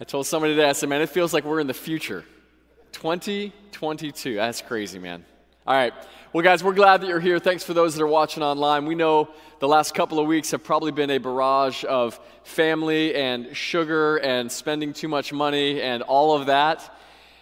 I told somebody today, I said, man, it feels like we're in the future. 2022. That's crazy, man. All right. Well, guys, we're glad that you're here. Thanks for those that are watching online. We know the last couple of weeks have probably been a barrage of family and sugar and spending too much money and all of that.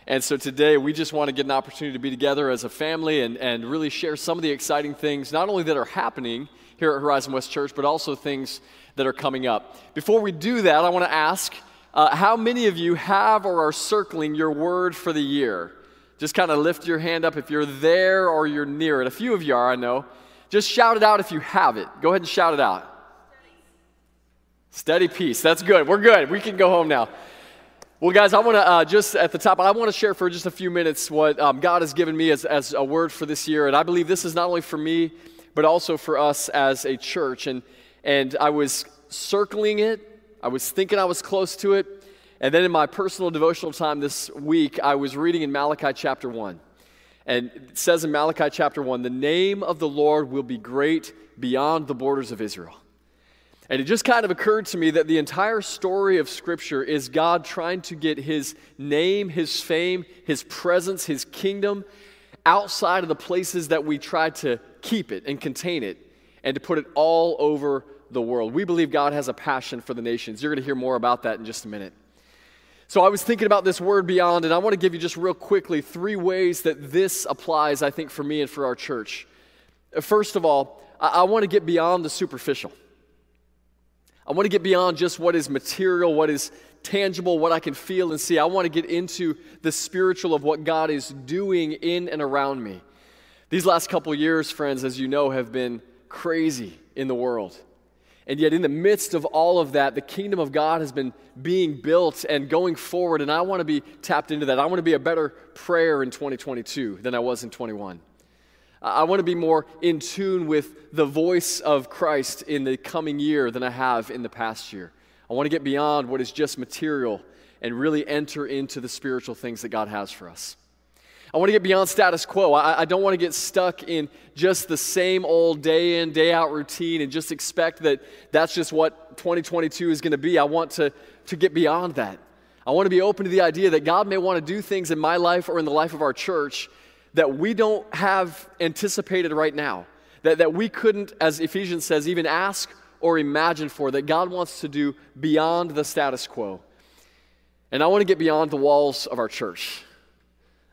And so today we just want to get an opportunity to be together as a family and, and really share some of the exciting things, not only that are happening here at Horizon West Church, but also things that are coming up. Before we do that, I want to ask uh, how many of you have or are circling your word for the year? Just kind of lift your hand up if you're there or you're near it. A few of you are, I know. Just shout it out if you have it. Go ahead and shout it out. Steady peace. That's good. We're good. We can go home now. Well, guys, I want to uh, just at the top, I want to share for just a few minutes what um, God has given me as, as a word for this year. And I believe this is not only for me, but also for us as a church. And, and I was circling it I was thinking I was close to it. And then in my personal devotional time this week, I was reading in Malachi chapter 1. And it says in Malachi chapter 1 the name of the Lord will be great beyond the borders of Israel. And it just kind of occurred to me that the entire story of Scripture is God trying to get His name, His fame, His presence, His kingdom outside of the places that we try to keep it and contain it and to put it all over the world. We believe God has a passion for the nations. You're going to hear more about that in just a minute. So, I was thinking about this word beyond, and I want to give you just real quickly three ways that this applies, I think, for me and for our church. Uh, first of all, I, want to get beyond the superficial. I want to get beyond just what is material, what is tangible, what I can feel and see. I want to get into the spiritual of what God is doing in and around me. These last couple years, friends, as you know, have been crazy in the world. And yet, in the midst of all of that, the kingdom of God has been being built and going forward. And I want to be tapped into that. I want to be a better prayer in 2022 than I was in 21. I want to be more in tune with the voice of Christ in the coming year than I have in the past year. I want to get beyond what is just material and really enter into the spiritual things that God has for us. I want to get beyond status quo. I, I, don't want to get stuck in just the same old day in, day out routine and just expect that that's just what 2022 is going to be. I want to, to get beyond that. I want to be open to the idea that God may want to do things in my life or in the life of our church that we don't have anticipated right now, that, that we couldn't, as Ephesians says, even ask or imagine for, that God wants to do beyond the status quo. And I want to get beyond the walls of our church.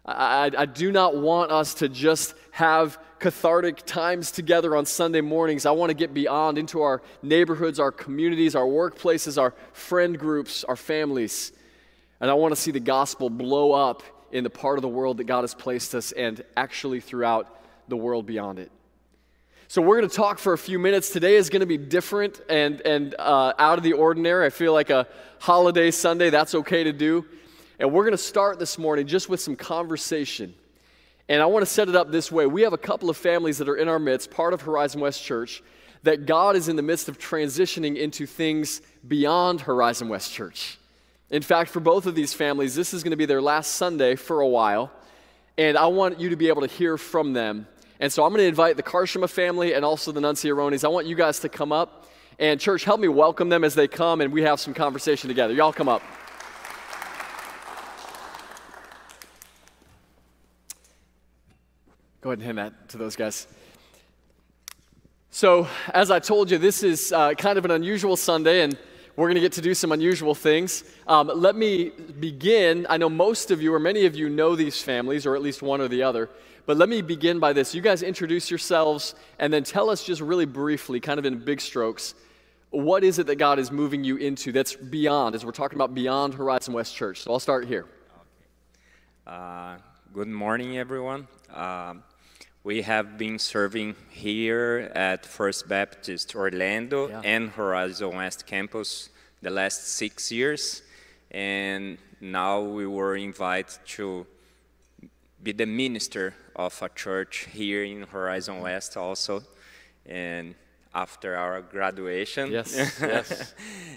I, I, do not want us to just have cathartic times together on Sunday mornings. I want to get beyond into our neighborhoods, our communities, our workplaces, our friend groups, our families. And I want to see the gospel blow up in the part of the world that God has placed us and actually throughout the world beyond it. So, we're going to talk for a few minutes. Today is going to be different and, and uh, out of the ordinary. I feel like a holiday Sunday, that's okay to do. And we're going to start this morning just with some conversation. And I want to set it up this way. We have a couple of families that are in our midst, part of Horizon West Church, that God is in the midst of transitioning into things beyond Horizon West Church. In fact, for both of these families, this is going to be their last Sunday for a while. And I want you to be able to hear from them. And so I'm going to invite the Karshima family and also the Nunciaronis. I want you guys to come up. And, church, help me welcome them as they come and we have some conversation together. Y'all come up. Go ahead and hand that to those guys. So, as I told you, this is uh, kind of an unusual Sunday, and we're going to get to do some unusual things. Um, let me begin. I know most of you, or many of you, know these families, or at least one or the other. But let me begin by this. You guys introduce yourselves, and then tell us just really briefly, kind of in big strokes, what is it that God is moving you into that's beyond, as we're talking about beyond Horizon West Church. So I'll start here. Okay. Uh, good morning, everyone. Uh, we have been serving here at First Baptist Orlando yeah. and Horizon West Campus the last six years. And now we were invited to be the minister of a church here in Horizon West also. And after our graduation. Yes, yes.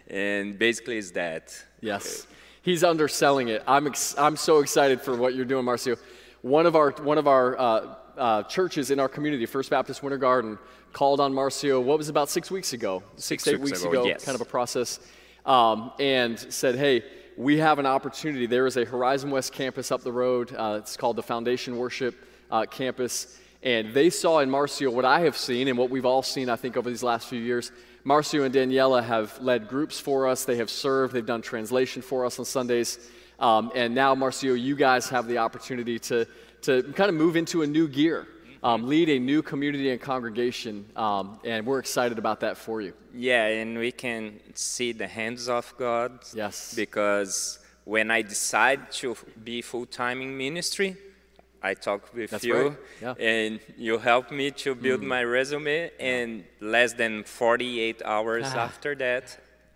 and basically it's that. Yes. He's underselling it. I'm, ex- I'm so excited for what you're doing, Marcio. One of our, one of our uh, uh, churches in our community, First Baptist Winter Garden, called on Marcio, what was about six weeks ago? Six, Six eight weeks ago, ago, yes. kind of a process, um, and said, hey, we have an opportunity. There is a Horizon West campus up the road. Uh, it's called the Foundation Worship uh, Campus. And they saw in Marcio what I have seen and what we've all seen, I think, over these last few years. Marcio and Daniela have led groups for us. They have served. They've done translation for us on Sundays. Um, and now, Marcio, you guys have the opportunity to, to kind of move into a new gear, um, lead a new community and congregation. Um, and we're excited about that for you. Yeah, and we can see the hands of God. Yes. Because when I decide to be full time in ministry, I talk with That's you, right, yeah. and you help me to build my resume. And less than 48 hours Ah. after that,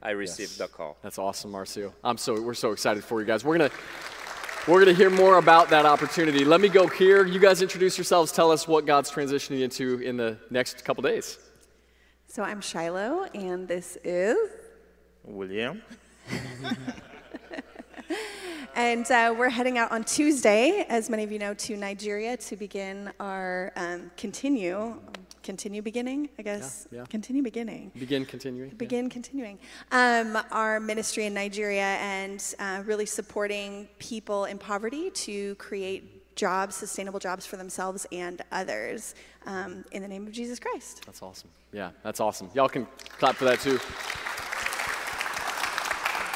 I received Yes. the call. That's awesome, Marcio. I'm so we're so excited for you guys. We're gonna we're gonna hear more about that opportunity. Let me go here. You guys introduce yourselves. Tell us what God's transitioning into in the next couple days. So I'm Shiloh, and this is. William. And uh, we're heading out on Tuesday, as many of you know, to Nigeria to begin our um, continue, continue beginning, I guess. Yeah, yeah. Continue beginning. Begin continuing. Begin continuing. Um, our ministry in Nigeria and uh, really supporting people in poverty to create jobs, sustainable jobs for themselves and others um, in the name of Jesus Christ. That's awesome. Yeah, that's awesome. Y'all can clap for that too.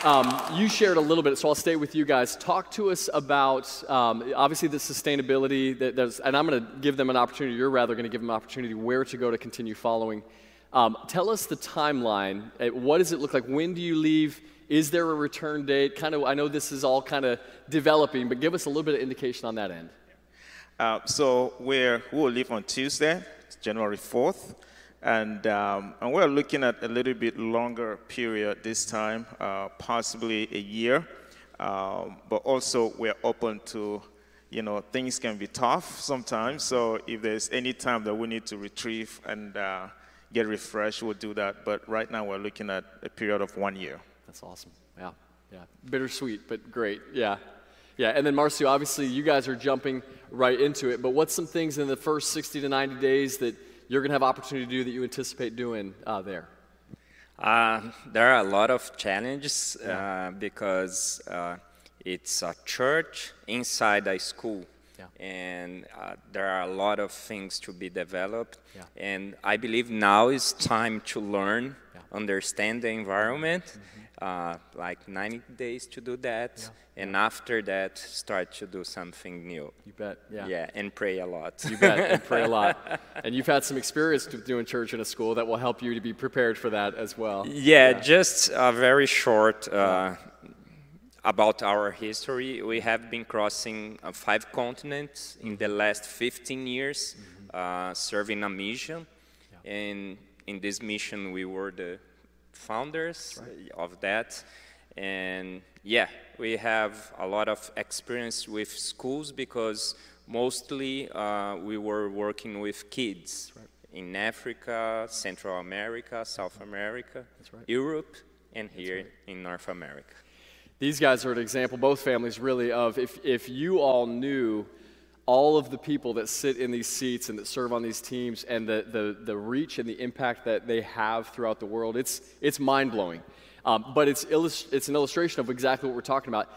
Um, you shared a little bit, so I'll stay with you guys. Talk to us about um, obviously the sustainability that there's, and I'm going to give them an opportunity. You're rather going to give them an opportunity where to go to continue following. Um, tell us the timeline. Uh, What does it look like? When do you leave? Is there a return date? Kind of. I know this is all kind of developing, but give us a little bit of indication on that end. Uh, so we will leave on Tuesday, January 4th, and, um, and we're looking at a little bit longer period this time, uh, possibly a year. Um, but also we're open to, you know, things can be tough sometimes. So if there's any time that we need to retrieve and uh, get refreshed, we'll do that. But right now we're looking at a period of one year. That's awesome. Yeah, yeah. Bittersweet, but great. Yeah. Yeah, and then Marcio, obviously you guys are jumping right into it, but what's some things in the first 60 to 90 days that you're going to have opportunity to do that you anticipate doing uh, there? Uh, there are a lot of challenges uh, because uh, it's a church inside a school. Yeah. And uh, there are a lot of things to be developed. Yeah. And I believe now is time to learn, Yeah. Mm-hmm. understand the environment, uh, like 90 days to do that. And after that, start to do something new. You bet. Yeah. Yeah, and pray a lot. You bet. And pray a lot. And you've had some experience doing church in a school that will help you to be prepared for that as well. Yeah, just a very short uh, about our history. We have been crossing uh, five continents in the last 15 years, uh, serving a mission. And in this mission, we were the founders of that. And yeah, we have a lot of experience with schools because mostly uh, we were working with kids in Africa, Central America, South America, right. Europe, and here in North America. These guys are an example, both families really, of if, if you all knew all of the people that sit in these seats and that serve on these teams and the, the, the reach and the impact that they have throughout the world, it's, it's mind blowing. Um, but it's, illus- it's an illustration of exactly what we're talking about.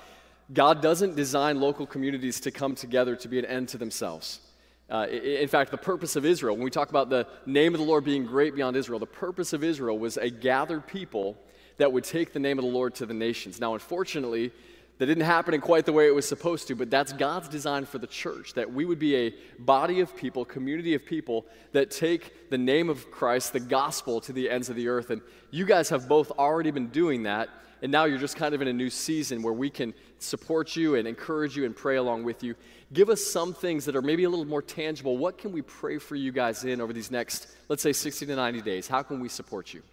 God doesn't design local communities to come together to be an end to themselves. Uh, in fact, the purpose of Israel, when we talk about the name of the Lord being great beyond Israel, the purpose of Israel was a gathered people that would take the name of the Lord to the nations. Now, unfortunately, that didn't happen in quite the way it was supposed to, but that's God's design for the church that we would be a body of people, community of people that take the name of Christ, the gospel, to the ends of the earth. And you guys have both already been doing that, and now you're just kind of in a new season where we can support you and encourage you and pray along with you. Give us some things that are maybe a little more tangible. What can we pray for you guys in over these next, let's say, 60 to 90 days? How can we support you?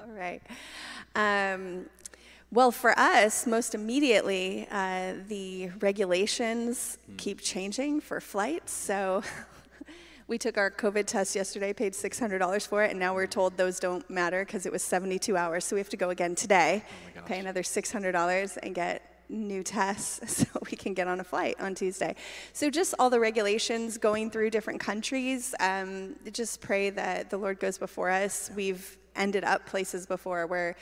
All right. Um, Well, for us, most immediately, uh, the regulations keep changing for flights. So we took our COVID test yesterday, paid $600 for it, and now we're told those don't matter because it was 72 hours. So we have to go again today, pay another $600 and get new tests so we can get on a flight on Tuesday. So just all the regulations going through different countries. Um, just pray that the Lord goes before us. We've ended up places before where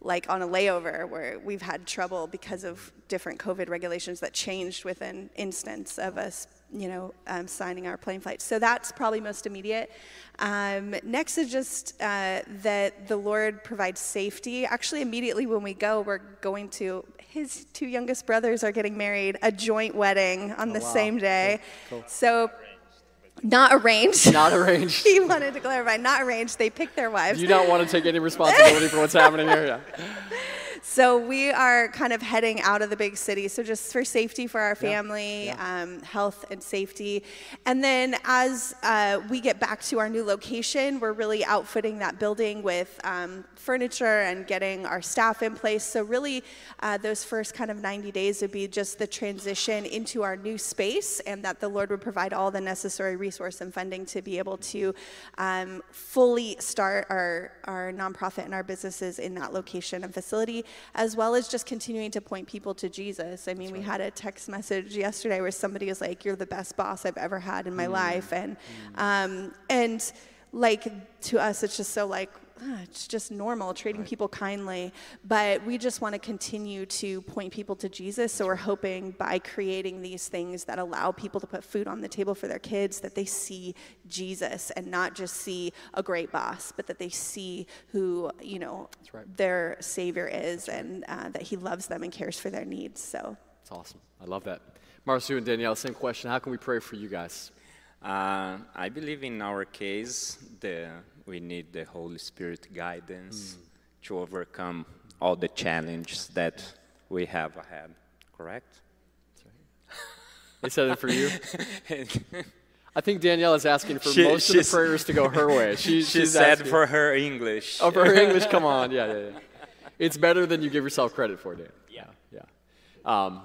like on a layover where we've had trouble because of different COVID regulations that changed within instance of us, you know, um, signing our plane flights. So that's probably most immediate. Um, next is just uh, that the Lord provides safety. Actually, immediately when we go, we're going to his two youngest brothers are getting married, a joint wedding on the wow. same day. Cool. So not arranged. Not arranged. he wanted to clarify, not arranged. They picked their wives. You don't want to take any responsibility for what's happening here. Yeah. So we are kind of heading out of the big city. So just for safety for our family, yeah. Um, health and safety. And then as uh, we get back to our new location, we're really outfitting that building with um, furniture and getting our staff in place. So really, uh, those first kind of 90 days would be just the transition into our new space, and that the Lord would provide all the necessary resource and funding to be able to um, fully start our our nonprofit and our businesses in that location and facility as well as just continuing to point people to Jesus. I mean, we had a text message yesterday where somebody was like, "You're the best boss I've ever had in my Mm. life," and um, and like to us, it's just so like. Ah, It's just normal, treating people kindly. But we just want to continue to point people to Jesus. So we're hoping by creating these things that allow people to put food on the table for their kids, that they see Jesus and not just see a great boss, but that they see who, you know, right. their Savior is and uh, that He loves them and cares for their needs. So It's awesome. I love that. Marcio and Danielle, same question. How can we pray for you guys? Uh, I believe in our case, the, we need the Holy Spirit guidance to overcome all the challenges that we have ahead. Correct? They said it for you. I think Danielle is asking for She- most of the prayers to go her way. She, she she's said asking- for her English. Oh, for her English, come on. Yeah, yeah, yeah. It's better than you give yourself credit for, Dan. Yeah. Yeah. Um,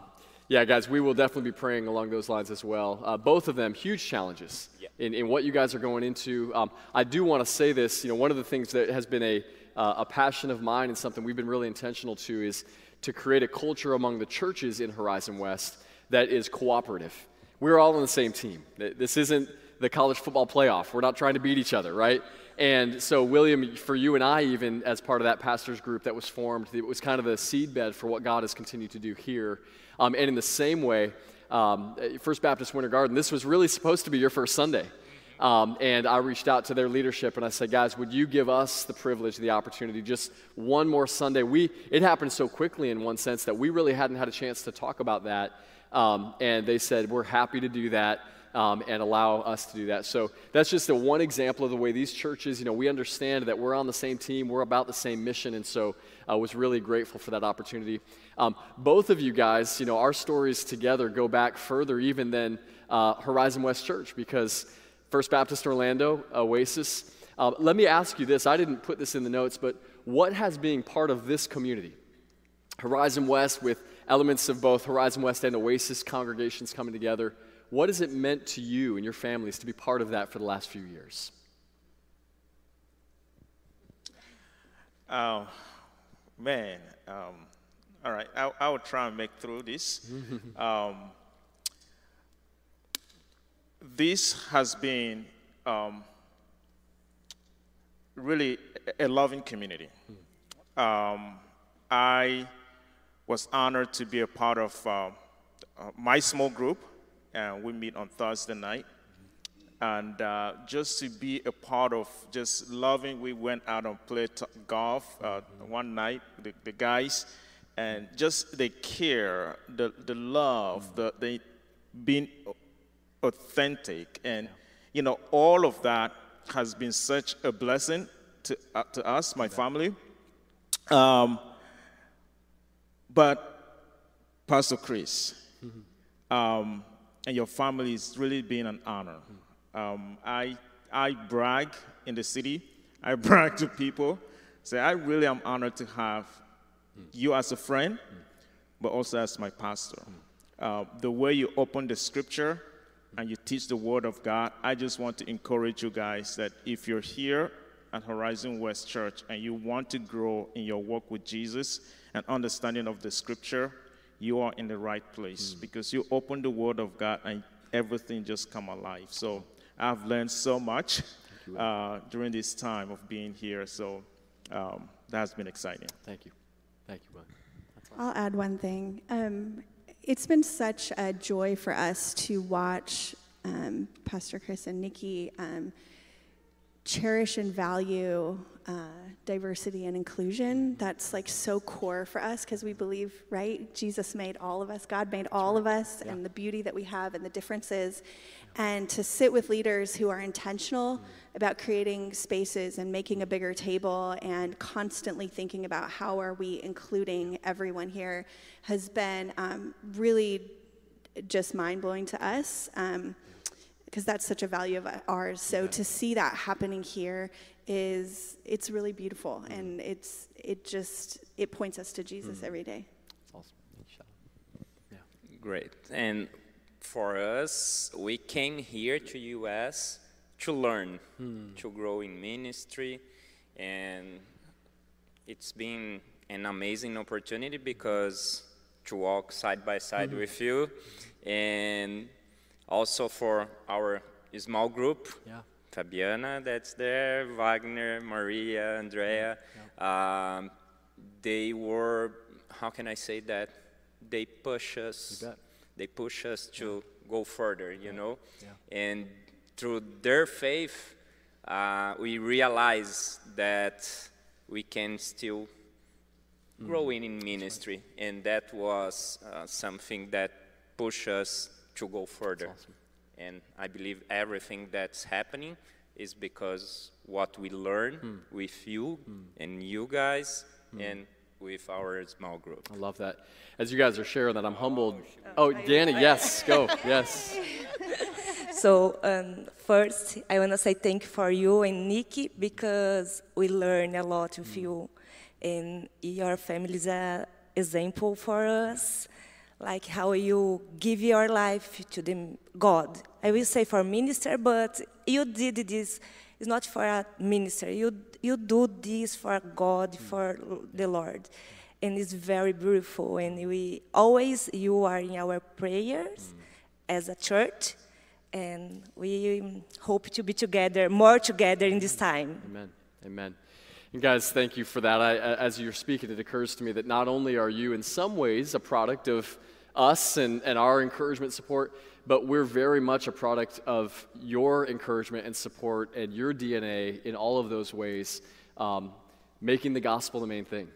yeah, guys, we will definitely be praying along those lines as well. Uh, both of them, huge challenges Yeah. in, in what you guys are going into. Um, I do want to say this. You know, one of the things that has been a, uh, a passion of mine and something we've been really intentional to is to create a culture among the churches in Horizon West that is cooperative. We're all on the same team. This isn't the college football playoff. We're not trying to beat each other, right? And so, William, for you and I, even as part of that pastors group that was formed, it was kind of a seedbed for what God has continued to do here. Um, and in the same way, um, First Baptist Winter Garden, this was really supposed to be your first Sunday. Um, and I reached out to their leadership and I said, guys, would you give us the privilege, the opportunity, just one more Sunday? We, it happened so quickly in one sense that we really hadn't had a chance to talk about that. Um, and they said, we're happy to do that. Um, and allow us to do that. So that's just a one example of the way these churches, you know, we understand that we're on the same team, we're about the same mission, and so I was really grateful for that opportunity. Um, both of you guys, you know, our stories together go back further even than uh, Horizon West Church because First Baptist Orlando, Oasis. Uh, let me ask you this I didn't put this in the notes, but what has being part of this community? Horizon West with elements of both Horizon West and Oasis congregations coming together. What has it meant to you and your families to be part of that for the last few years? Oh, man. Um, all right, I, I will try and make through this. um, this has been um, really a loving community. Um, I was honored to be a part of uh, my small group, and we meet on Thursday night. And uh, just to be a part of just loving we went out and played t- golf uh, one night the, the guys. And just the care the, the love the, the being authentic. And you know all of that has been such a blessing to, uh, to us my family. Um, but pastor chris um, and your family has really been an honor. Um, I, I brag in the city. I brag to people. Say, I really am honored to have you as a friend, but also as my pastor. Uh, the way you open the scripture and you teach the word of God, I just want to encourage you guys that if you're here at Horizon West Church and you want to grow in your walk with Jesus and understanding of the scripture, you are in the right place because you open the word of God and everything just come alive. So I've learned so much uh, during this time of being here. So um, that's been exciting. Thank you. Thank you, bud. I'll add one thing. Um, it's been such a joy for us to watch um, Pastor Chris and Nikki um, cherish and value uh, diversity and inclusion. That's like so core for us because we believe, right? Jesus made all of us, God made all of us, and the beauty that we have and the differences. And to sit with leaders who are intentional about creating spaces and making a bigger table and constantly thinking about how are we including everyone here has been um, really just mind blowing to us. Um, because that's such a value of uh, ours. So to see that happening here is it's really beautiful, and it's it just it points us to Jesus every day. It's awesome. Yeah. Great. And for us, we came here to US to learn, to grow in ministry, and it's been an amazing opportunity because to walk side by side with you, and also for our small group. Yeah. Fabiana, that's there, Wagner, Maria, Andrea. Um, they were, how can I say that? They push us. They push us to go further, you know. Yeah. And through their faith, uh, we realize that we can still Mm. growing in ministry, and that was uh, something that pushed us to go further. awesome. And I believe everything that's happening is because what we learn Hmm. with you and you guys and with our small group. I love that. As you guys are sharing that, I'm humbled. Oh, Danny, yes, go. Yes. So um, first, I want to say thank you for you and Nikki because we learn a lot with you, and your family is an example for us, like how you give your life to the God. I will say for minister, but you did this. It's not for a minister. You you do this for God, hmm. for the Lord, and it's very beautiful. And we always you are in our prayers hmm. as a church and we hope to be together, more together in this time. Amen. Amen. And guys, thank you for that. I, I- as you're speaking, it occurs to me that not only are you in some ways a product of us and, and our encouragement support, but we're very much a product of your encouragement and support and your DNA in all of those ways, um, making the gospel the main thing,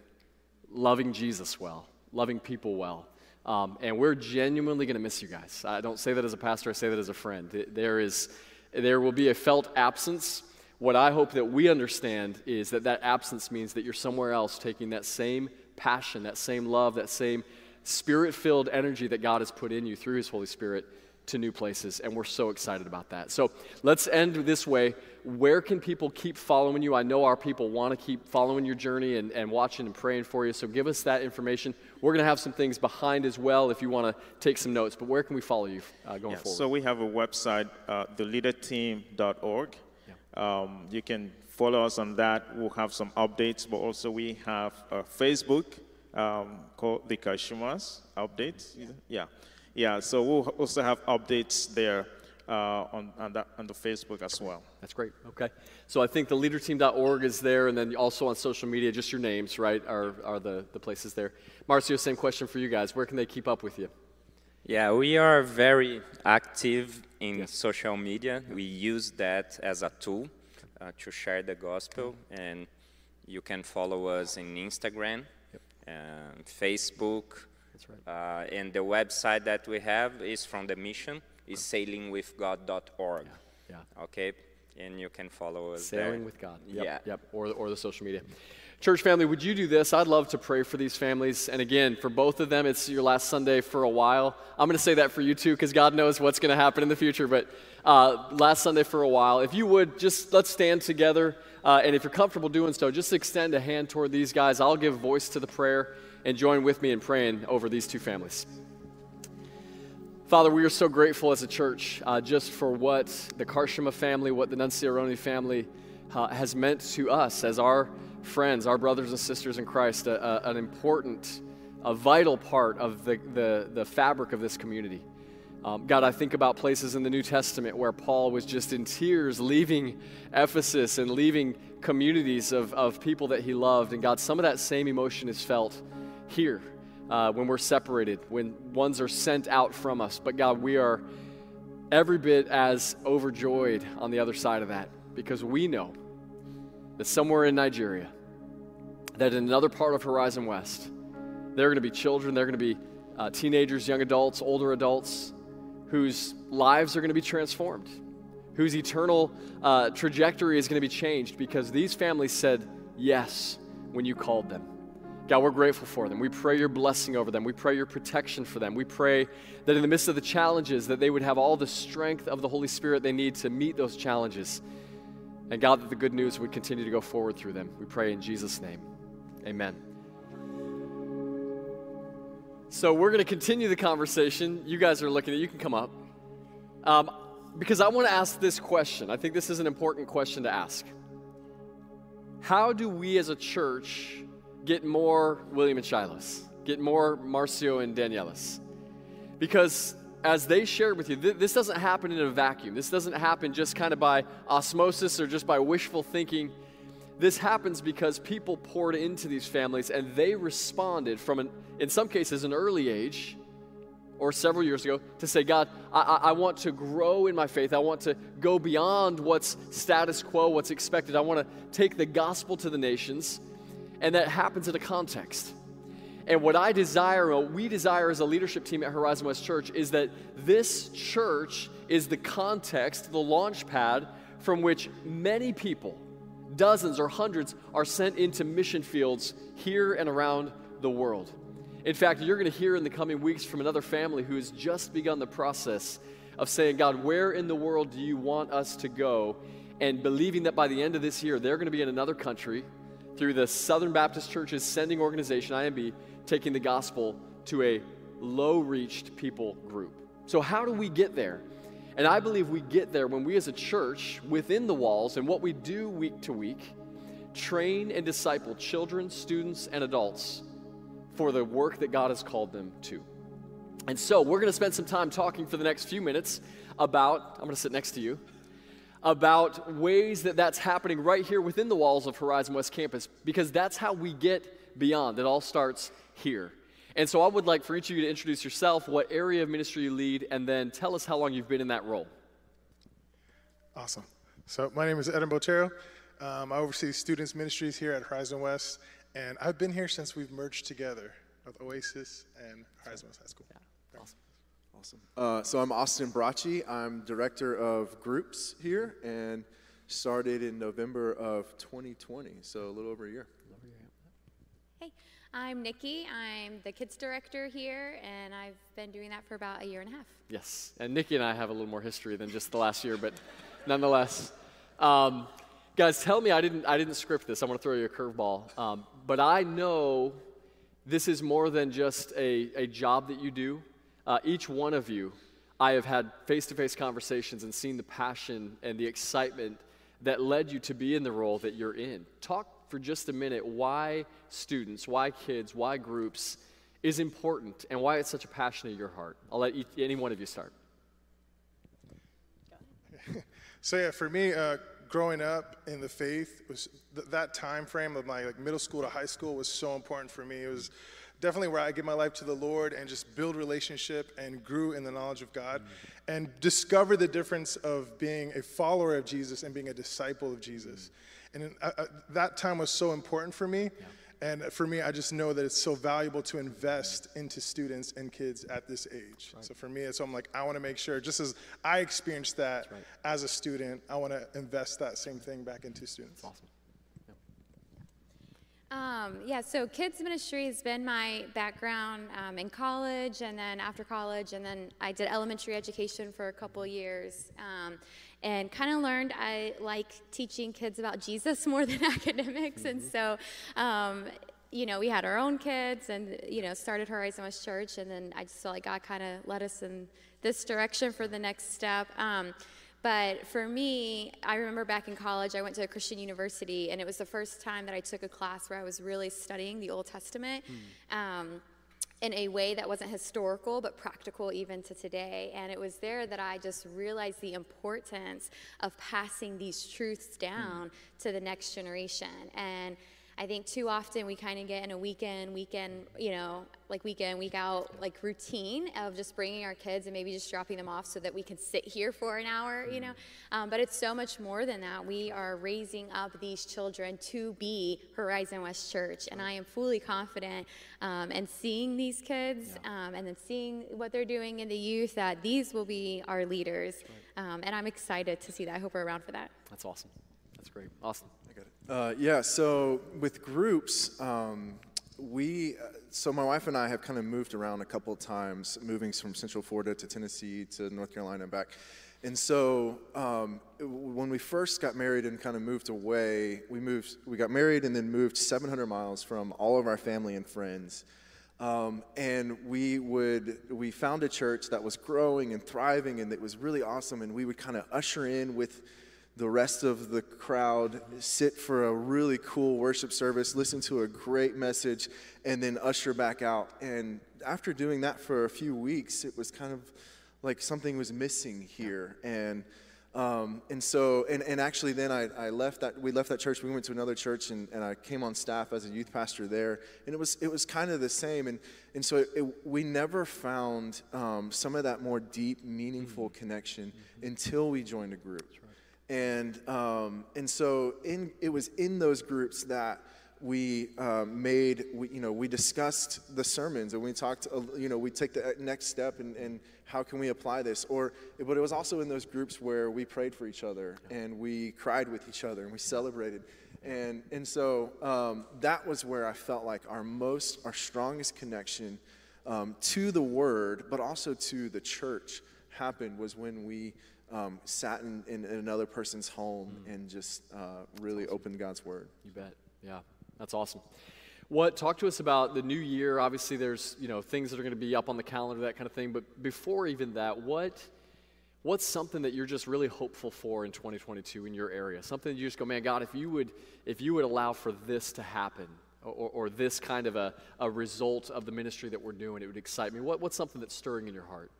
loving Jesus well, loving people well. Um, and we're genuinely going to miss you guys. I don't say that as a pastor, I say that as a friend. There, is, there will be a felt absence. What I hope that we understand is that that absence means that you're somewhere else taking that same passion, that same love, that same spirit filled energy that God has put in you through His Holy Spirit to new places. And we're so excited about that. So let's end this way. Where can people keep following you? I know our people want to keep following your journey and, and watching and praying for you. So give us that information. We're going to have some things behind as well if you want to take some notes. But where can we follow you uh, going Yeah, forward? so we have a website, uh, theleaderteam.org. Um, you can follow us on that. We'll have some updates, but also we have a Facebook um, called the Kashimas Updates. Yeah. yeah, So we'll also have updates there uh, on, on, that, on the Facebook as well. That's great. Okay. So I think the leaderteam.org is there, and then also on social media, just your names, right, are, are the, the places there. Marcio, same question for you guys. Where can they keep up with you? Yeah, we are very active in social media. We use that as a tool uh, to share the gospel, and you can follow us in Instagram, uh, Facebook, That's right. uh, and the website that we have is from the mission is sailingwithgod.org. Yeah. Okay, and you can follow us Sailing there. with God. Yep, Yeah. Yep. Or, or the social media. Church family, would you do this? I'd love to pray for these families. And again, for both of them, it's your last Sunday for a while. I'm going to say that for you too, because God knows what's going to happen in the future. But uh, last Sunday for a while, if you would, just let's stand together. Uh, and if you're comfortable doing so, just extend a hand toward these guys. I'll give voice to the prayer. and join with me in praying over these two families. Father, we are so grateful as a church uh, just for what the Karshima family, what the Nunciaroni family uh, has meant to us as our friends, our brothers and sisters in Christ, a, a, an important, a vital part of the, the, the fabric of this community. Um, God, I think about places in the New Testament where Paul was just in tears leaving Ephesus and leaving communities of, of people that he loved. And God, some of that same emotion is felt here uh, when we're separated, when ones are sent out from us. But God, we are every bit as overjoyed on the other side of that because we know that somewhere in Nigeria, that in another part of Horizon West, there are going to be children, there are going to be uh, teenagers, young adults, older adults whose lives are going to be transformed, whose eternal uh, trajectory is going to be changed because these families said yes when you called them. God, we're grateful for them. We pray your blessing over them. We pray your protection for them. We pray that in the midst of the challenges that they would have all the strength of the Holy Spirit they need to meet those challenges. And God, that the good news would continue to go forward through them. We pray in Jesus' name. Amen. So we're going to continue the conversation. You guys are looking at you can come up. Um, because I want to ask this question. I think this is an important question to ask. How do we as a church get more William and Shilohs, get more Marcio and Danielis. Because as they shared with you, th- this doesn't happen in a vacuum. This doesn't happen just kind of by osmosis or just by wishful thinking. This happens because people poured into these families and they responded from, an, in some cases, an early age or several years ago to say, God, I, I, want to grow in my faith. I want to go beyond what's status quo, what's expected. I want to take the gospel to the nations and that happens in a context. And what I desire, what we desire as a leadership team at Horizon West Church, is that this church is the context, the launch pad from which many people, dozens or hundreds, are sent into mission fields here and around the world. In fact, you're going to hear in the coming weeks from another family who has just begun the process of saying, God, where in the world do you want us to go? And believing that by the end of this year, they're going to be in another country through the Southern Baptist Church's sending organization, IMB, taking the gospel to a low reached people group. So, how do we get there? And I believe we get there when we as a church, within the walls, and what we do week to week, train and disciple children, students, and adults for the work that God has called them to. And so, we're going to spend some time talking for the next few minutes about, I'm going to sit next to you about ways that that's happening right here within the walls of Horizon West Campus because that's how we get beyond. It all starts here. And so I would like for each of you to introduce yourself, what area of ministry you lead, and then tell us how long you've been in that role. Awesome. So my name is Eden Botero. Um, I oversee students ministries here at Horizon West, and I've been here since we've merged together with Oasis and Horizon West High School. Yeah. Awesome. Awesome. Uh, so I'm Austin Bracci. I'm director of groups here and started in November of 2020, so a little over a year. a little over a year. Hey, I'm Nikki. I'm the kids director here, and I've been doing that for about a year and a half. Yes, and Nikki and I have a little more history than just the last year, but nonetheless. Um, guys, tell me I didn't, I didn't script this. I'm going to throw you a curveball. Um, but I know this is more than just a, a job that you do uh, each one of you, I have had face to face conversations and seen the passion and the excitement that led you to be in the role that you're in. Talk for just a minute why students, why kids, why groups is important and why it's such a passion in your heart. I'll let each, any one of you start. so yeah, for me, uh, growing up in the faith was th- that time frame of my like middle school to high school was so important for me. It was definitely where I give my life to the Lord and just build relationship and grew in the knowledge of God mm-hmm. and discover the difference of being a follower of Jesus and being a disciple of Jesus. Mm-hmm. And uh, uh, that time was so important for me. Yeah. And for me, I just know that it's so valuable to invest into students and kids at this age. Right. So for me, so I'm like, I want to make sure, just as I experienced that right. as a student, I want to invest that same thing back into students. That's awesome. Um, yeah, so kids ministry has been my background um, in college and then after college, and then I did elementary education for a couple years. Um, and kind of learned I like teaching kids about Jesus more than academics. Mm-hmm. And so um, you know, we had our own kids and, you know, started Horizon West Church. And then I just felt like God kind of led us in this direction for the next step. Um, but for me, I remember back in college, I went to a Christian university, and it was the first time that I took a class where I was really studying the Old Testament. Um, in a way that wasn't historical but practical even to today. And it was there that I just realized the importance of passing these truths down mm. to the next generation. And I think too often we kind of get in a weekend, weekend, you know, like weekend, week out, like routine of just bringing our kids and maybe just dropping them off so that we can sit here for an hour, you know. Um, but it's so much more than that. We are raising up these children to be Horizon West Church, and I am fully confident um, and seeing these kids um, and then seeing what they're doing in the youth that these will be our leaders. Um, and I'm excited to see that. I hope we're around for that. That's awesome. That's great. Awesome. I got it. Uh, yeah, so with groups, um, we, uh, so my wife and I have kind of moved around a couple of times, moving from Central Florida to Tennessee to North Carolina and back. And so um, when we first got married and kind of moved away, we moved, we got married and then moved 700 miles from all of our family and friends. Um, and we would, we found a church that was growing and thriving and that was really awesome. And we would kind of usher in with, the rest of the crowd sit for a really cool worship service, listen to a great message, and then usher back out. And after doing that for a few weeks, it was kind of like something was missing here. And um, and so, and, and actually, then I, I left that. We left that church. We went to another church, and, and I came on staff as a youth pastor there. And it was it was kind of the same. And and so it, it, we never found um, some of that more deep, meaningful connection until we joined a group. And, um, and so in, it was in those groups that we um, made, we, you know, we discussed the sermons and we talked, uh, you know, we take the next step and, and how can we apply this? Or, but it was also in those groups where we prayed for each other and we cried with each other and we celebrated. And, and so um, that was where I felt like our most, our strongest connection um, to the word, but also to the church happened was when we um, sat in, in, in, another person's home mm. and just uh, really awesome. opened God's word. You bet. Yeah, that's awesome. What talk to us about the new year? Obviously, there's you know things that are going to be up on the calendar, that kind of thing. But before even that, what what's something that you're just really hopeful for in 2022 in your area? Something that you just go, man, God, if you would if you would allow for this to happen, or, or this kind of a, a result of the ministry that we're doing, it would excite me. What, what's something that's stirring in your heart?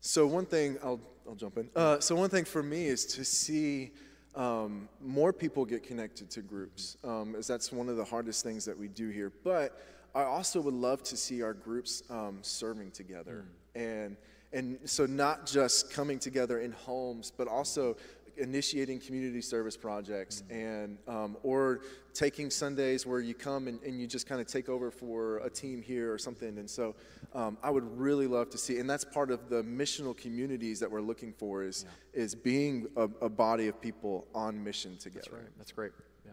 So one thing, I'll, I'll jump in. Uh, so one thing for me is to see um, more people get connected to groups, um, as that's one of the hardest things that we do here. But I also would love to see our groups um, serving together, mm. and and so not just coming together in homes, but also initiating community service projects mm-hmm. and um, or taking sundays where you come and, and you just kind of take over for a team here or something. And so um, i would really love to see and that's part of the missional communities that we're looking for is yeah. is being a, a, body of people on mission together that's right. that's great. Yeah.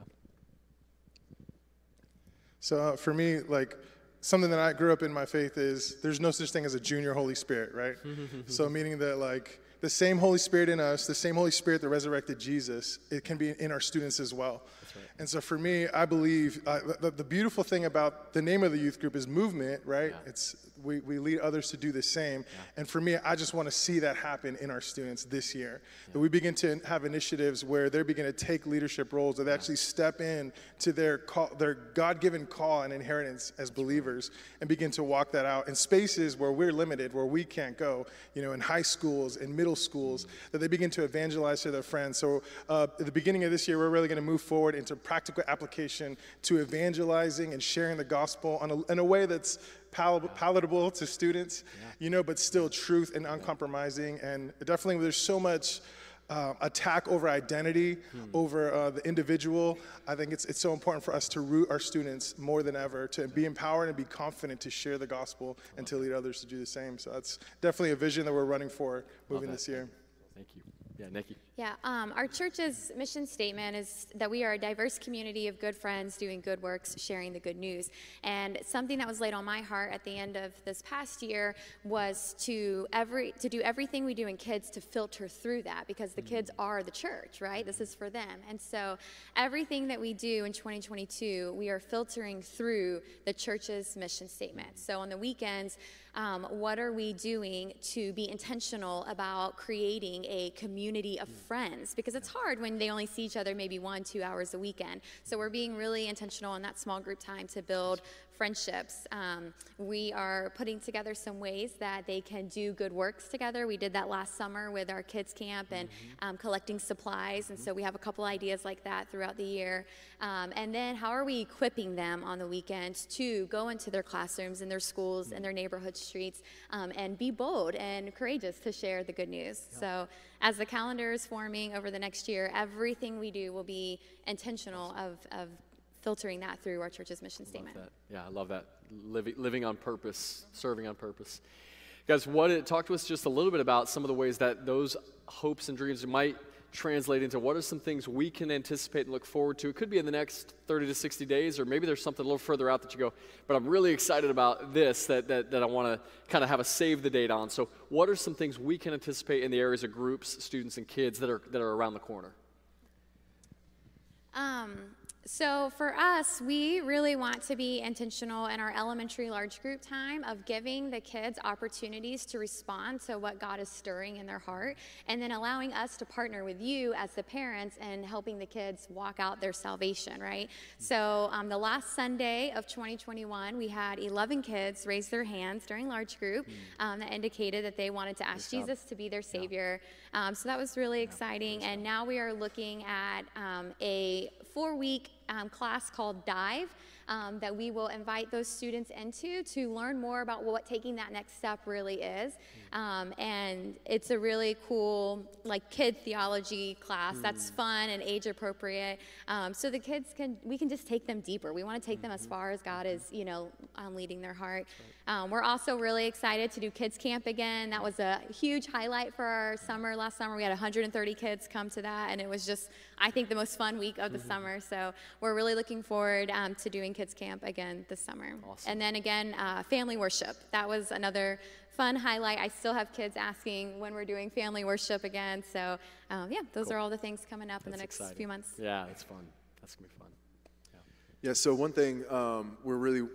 So uh, for me like something that i grew up in my faith is there's no such thing as a junior holy spirit right? So meaning that like the same Holy Spirit in us, the same Holy Spirit that resurrected Jesus, it can be in our students as well. Right. And so for me, I believe uh, the, the, beautiful thing about the name of the youth group is movement, right? Yeah. It's we, we lead others to do the same. Yeah. And for me, I just want to see that happen in our students this year. Yeah. That we begin to have initiatives where they begin to take leadership roles, that they actually step in to their call, their God-given call and inheritance as believers, and begin to walk that out in spaces where we're limited, where we can't go. You know, in high schools, in middle schools, mm-hmm. that they begin to evangelize to their friends. So uh, at the beginning of this year, we're really going to move forward into practical application to evangelizing and sharing the gospel a, in a way that's pal- palatable to students, yeah. you know, but still truth and uncompromising. And definitely, there's so much. Uh, attack over identity, hmm. over uh, the individual. I think it's, it's so important for us to root our students more than ever, to be empowered and be confident to share the gospel and to lead others to do the same. So that's definitely a vision that we're running for moving this year. Thank you. Yeah, Nikki. Yeah, um, our church's mission statement is that we are a diverse community of good friends doing good works, sharing the good news. And something that was laid on my heart at the end of this past year was to every to do everything we do in kids to filter through that because the kids are the church, right? This is for them. And so everything that we do in 2022, we are filtering through the church's mission statement. So on the weekends, um, what are we doing to be intentional about creating a community of friends? Because it's hard when they only see each other maybe one, two hours a weekend. So we're being really intentional in that small group time to build friendships. Um, we are putting together some ways that they can do good works together. We did that last summer with our kids' camp and um, collecting supplies. And so we have a couple ideas like that throughout the year. Um, and then how are we equipping them on the weekends to go into their classrooms and their schools and their neighborhood streets um, and be bold and courageous to share the good news? So as the calendar is forming over the next year, everything we do will be intentional of, of filtering that through our church's mission statement. Yeah, I love that. Living, living on purpose, serving on purpose. Guys, what it, talk to us just a little bit about some of the ways that those hopes and dreams might translate into what are some things we can anticipate and look forward to. It could be in the next 30 to 60 days, or maybe there's something a little further out that you go, but I'm really excited about this that, that, that I want to kind of have a save the date on. So, what are some things we can anticipate in the areas of groups, students, and kids that are, that are around the corner? Um, so for us, we really want to be intentional in our elementary large group time of giving the kids opportunities to respond to what God is stirring in their heart, and then allowing us to partner with you as the parents and helping the kids walk out their salvation, right? So um, the last Sunday of 2021, we had 11 kids raise their hands during large group um, that indicated that they wanted to ask Jesus to be their Savior. Um, so that was really exciting. And now we are looking at um, a four week um, class called Dive um, that we will invite those students into to learn more about what taking that next step really is. Um, and it's a really cool, like, kid theology class that's fun and age appropriate. Um, so the kids can, we can just take them deeper. We want to take them as far as God is, you know, um, leading their heart. Um, we're also really excited to do kids camp again. That was a huge highlight for our summer last summer. We had 130 kids come to that, and it was just, I think, the most fun week of the summer. So we're really looking forward um, to doing kids camp again this summer. Awesome. And then again, uh, family worship. That was another fun highlight. I still have kids asking when we're doing family worship again. So um, yeah, those are all the things coming up in the next exciting. few months. Yeah, that's fun. That's going to be fun. Yeah, so one thing um, we're really,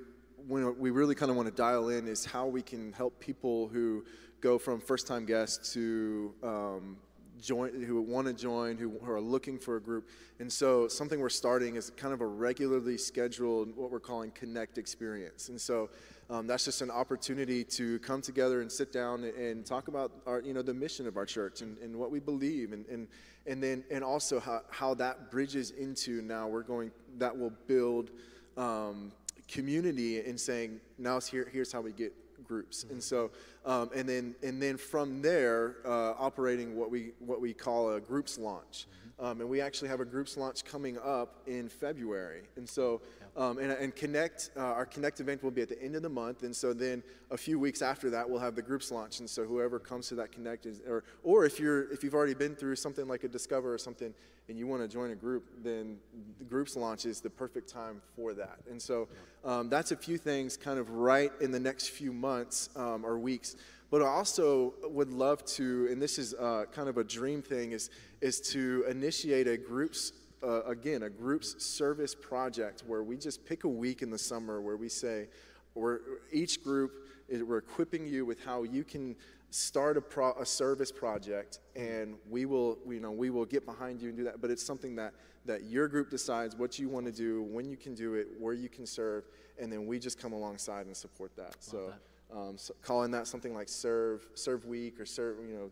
when we really kind of want to dial in is how we can help people who go from first time guests to um, join, who want to join, who, who are looking for a group. And so something we're starting is kind of a regularly scheduled, what we're calling Connect experience. And so um, that's just an opportunity to come together and sit down and, and talk about our, you know, the mission of our church and, and what we believe, and, and, and then and also how, how that bridges into now we're going that will build um, community in saying now here, here's how we get groups, and so um, and then and then from there uh, operating what we what we call a groups launch. Um, and we actually have a groups launch coming up in February. And so, um, and, and Connect, uh, our Connect event will be at the end of the month. And so then a few weeks after that, we'll have the groups launch. And so whoever comes to that Connect is, or, or if you're, if you've already been through something like a Discover or something and you want to join a group, then the groups launch is the perfect time for that. And so um, that's a few things kind of right in the next few months um, or weeks. But I also would love to, and this is uh, kind of a dream thing, is, is to initiate a groups, uh, again, a groups service project where we just pick a week in the summer where we say, we're, each group, is, we're equipping you with how you can start a, pro, a service project and we will, you know, we will get behind you and do that. But it's something that, that your group decides what you want to do, when you can do it, where you can serve, and then we just come alongside and support that. so that. um, so calling that something like serve serve week or serve you know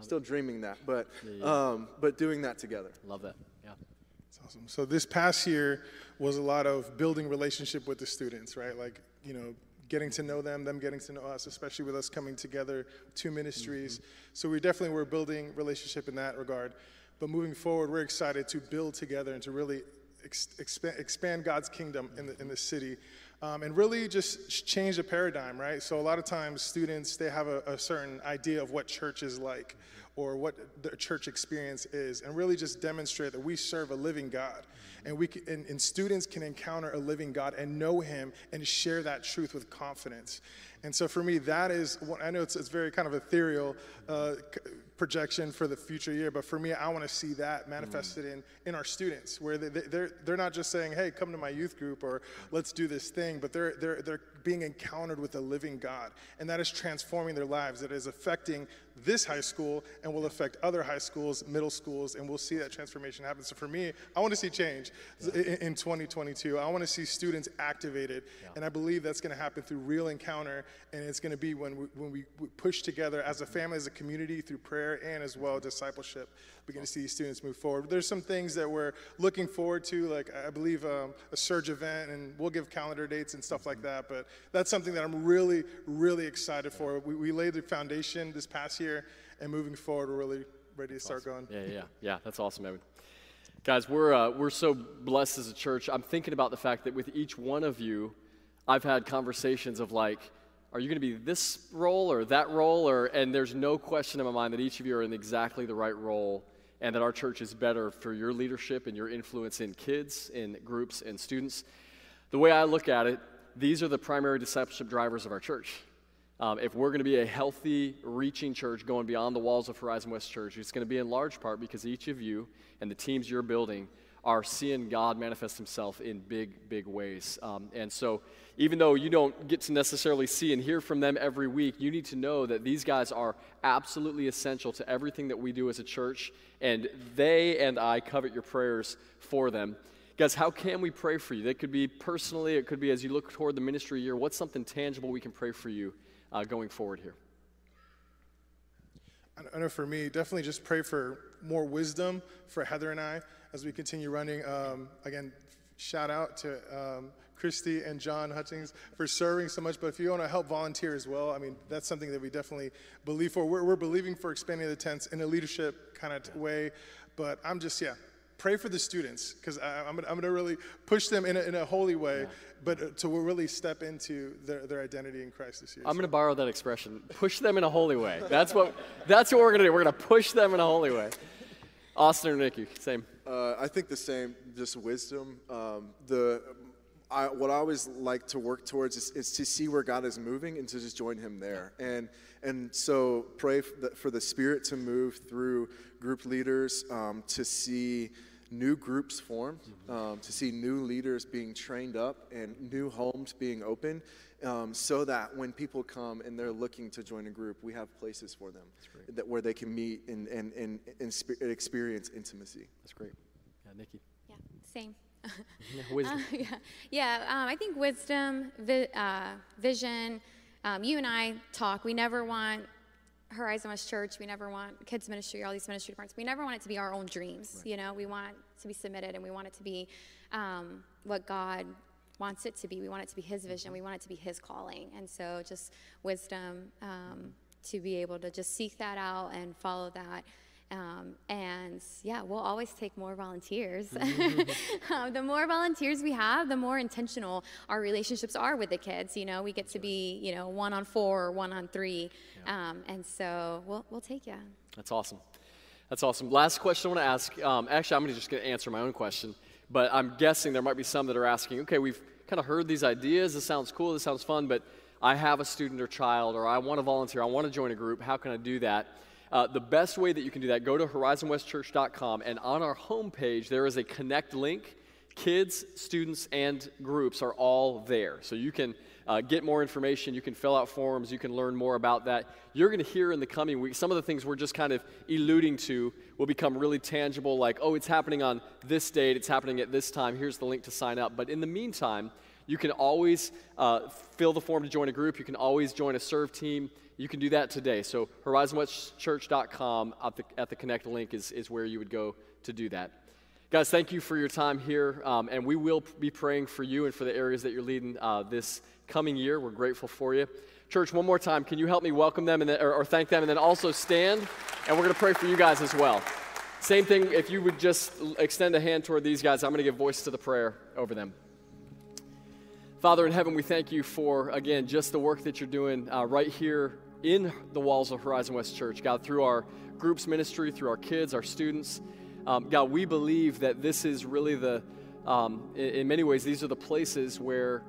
still dreaming that but um, but doing that together Love that. Awesome. So this past year was a lot of building relationship with the students, right? Like, you know, getting to know them, them getting to know us, especially with us coming together, two ministries. Mm-hmm. So we definitely were building relationship in that regard. But moving forward, we're excited to build together and to really ex- expand, expand God's kingdom in the, in the city. Um, and really just change the paradigm, right? So a lot of times students they have a, a certain idea of what church is like or what the church experience is, and really just demonstrate that we serve a living God. And, we can, and, and students can encounter a living God and know Him and share that truth with confidence. And so for me, that is, I know it's, it's very kind of ethereal uh, projection for the future year, but for me, I want to see that manifested in, in our students, where they, they're, they're not just saying, hey, come to my youth group or let's do this thing, but they're, they're, they're being encountered with a living God. And that is transforming their lives. That is affecting this high school and will affect other high schools, middle schools, and we'll see that transformation happen. So for me, I want to see change yeah. in, 2022. I want to see students activated, yeah. and I believe that's going to happen through real encounter, and it's going to be when we, when we push together as a family, as a community, through prayer and as well discipleship. We're to see these students move forward. There's some things that we're looking forward to, like I believe um, a surge event, and we'll give calendar dates and stuff like that. But that's something that I'm really, really excited for. We, we laid the foundation this past year, and moving forward, we're really ready to start awesome. going. Yeah, yeah, yeah. That's awesome, Evan. Guys, we're, uh, we're so blessed as a church. I'm thinking about the fact that with each one of you, I've had conversations of like, are you going to be this role or that role? Or, and there's no question in my mind that each of you are in exactly the right role and that our church is better for your leadership and your influence in kids, in groups, and students. The way I look at it, these are the primary discipleship drivers of our church. Um, if we're going to be a healthy, reaching church going beyond the walls of Horizon West Church, it's going to be in large part because each of you and the teams you're building are seeing God manifest Himself in big, big ways. Um, and so, even though you don't get to necessarily see and hear from them every week, you need to know that these guys are absolutely essential to everything that we do as a church, and they and I covet your prayers for them. Guys, how can we pray for you? That could be personally, it could be as you look toward the ministry year. What's something tangible we can pray for you uh, going forward here? I know for me, definitely just pray for more wisdom for Heather and I as we continue running. Um, again, shout out to um, Christy and John Hutchings for serving so much. But if you want to help volunteer as well, I mean, that's something that we definitely believe for. We're, we're believing for expanding the tents in a leadership kind of way. But I'm just, yeah, pray for the students because I'm, I'm going to really push them in a, in a holy way, yeah. but uh, to really step into their, their identity in Christ this year. I'm so. going to borrow that expression. Push them in a holy way. That's what, that's what we're going to do. We're going to push them in a holy way. Austin or Nikki, same. Uh, I think the same, just wisdom. Um, the I, what I always like to work towards is, is, to see where God is moving and to just join Him there. And and so pray for the, for the Spirit to move through group leaders um, to see new groups formed, um, to see new leaders being trained up and new homes being opened, um, so that when people come and they're looking to join a group, we have places for them that, where they can meet and, and, and, and experience intimacy. That's great. Yeah, Nikki. Yeah, same. yeah, wisdom. Uh, yeah, yeah um, I think wisdom, vi- uh, vision. Um, you and I talk. We never want Horizon West Church, we never want kids ministry, all these ministry departments. We never want it to be our own dreams. Right. You know, we want to be submitted, and we want it to be um, what God wants it to be. We want it to be His vision. We want it to be His calling. And so, just wisdom um, to be able to just seek that out and follow that. Um, and yeah, we'll always take more volunteers. Um, the more volunteers we have, the more intentional our relationships are with the kids. You know, we get to be, you know, one on four or one on three. Yeah. Um, and so we'll, we'll take you. That's awesome. That's awesome. Last question I want to ask. Um, actually, I'm just going to answer my own question, but I'm guessing there might be some that are asking, okay, we've kind of heard these ideas. This sounds cool. This sounds fun, but I have a student or child, or I want to volunteer. I want to join a group. How can I do that? Uh, the best way that you can do that, go to horizonwestchurch.com, and on our homepage, there is a connect link. Kids, students, and groups are all there. So you can uh, get more information, you can fill out forms, you can learn more about that. You're going to hear in the coming weeks some of the things we're just kind of alluding to will become really tangible, like, oh, it's happening on this date, it's happening at this time, here's the link to sign up. But in the meantime, you can always uh, fill the form to join a group. You can always join a serve team. You can do that today. So horizonwestchurch.com at the, at the connect link is, is where you would go to do that. Guys, thank you for your time here, um, and we will be praying for you and for the areas that you're leading uh, this coming year. We're grateful for you. Church, one more time, can you help me welcome them and then, or, or thank them, and then also stand? And we're going to pray for you guys as well. Same thing, if you would just extend a hand toward these guys, I'm going to give voice to the prayer over them. Father in heaven, we thank you for, again, just the work that you're doing uh, right here in the walls of Horizon West Church. God, through our groups ministry, through our kids, our students. Um, God, we believe that this is really the, um, in, in many ways, these are the places where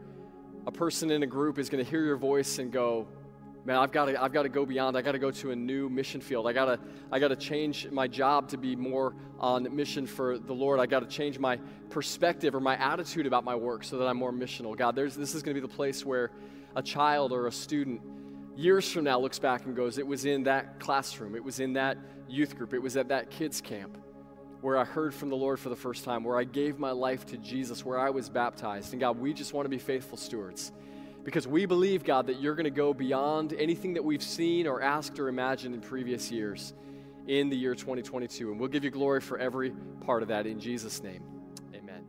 a person in a group is going to hear your voice and go, man, I've got to, I've got to go beyond. I got to go to a new mission field. I got to, I got to change my job to be more on mission for the Lord. I got to change my perspective or my attitude about my work so that I'm more missional. God, there's, this is going to be the place where a child or a student years from now looks back and goes, it was in that classroom, it was in that youth group, it was at that kids camp where I heard from the Lord for the first time, where I gave my life to Jesus, where I was baptized. And God, we just want to be faithful stewards because we believe, God, that you're going to go beyond anything that we've seen or asked or imagined in previous years in the year 2022. And we'll give you glory for every part of that in Jesus' name. Amen.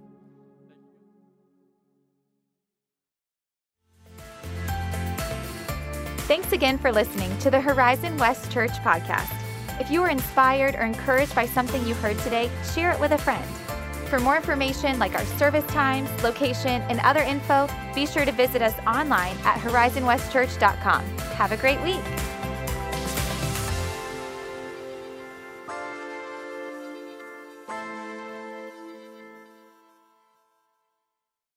Thanks again for listening to the Horizon West Church podcast. If you were inspired or encouraged by something you heard today, share it with a friend. For more information like our service times, location, and other info, be sure to visit us online at horizonwestchurch.com. Have a great week.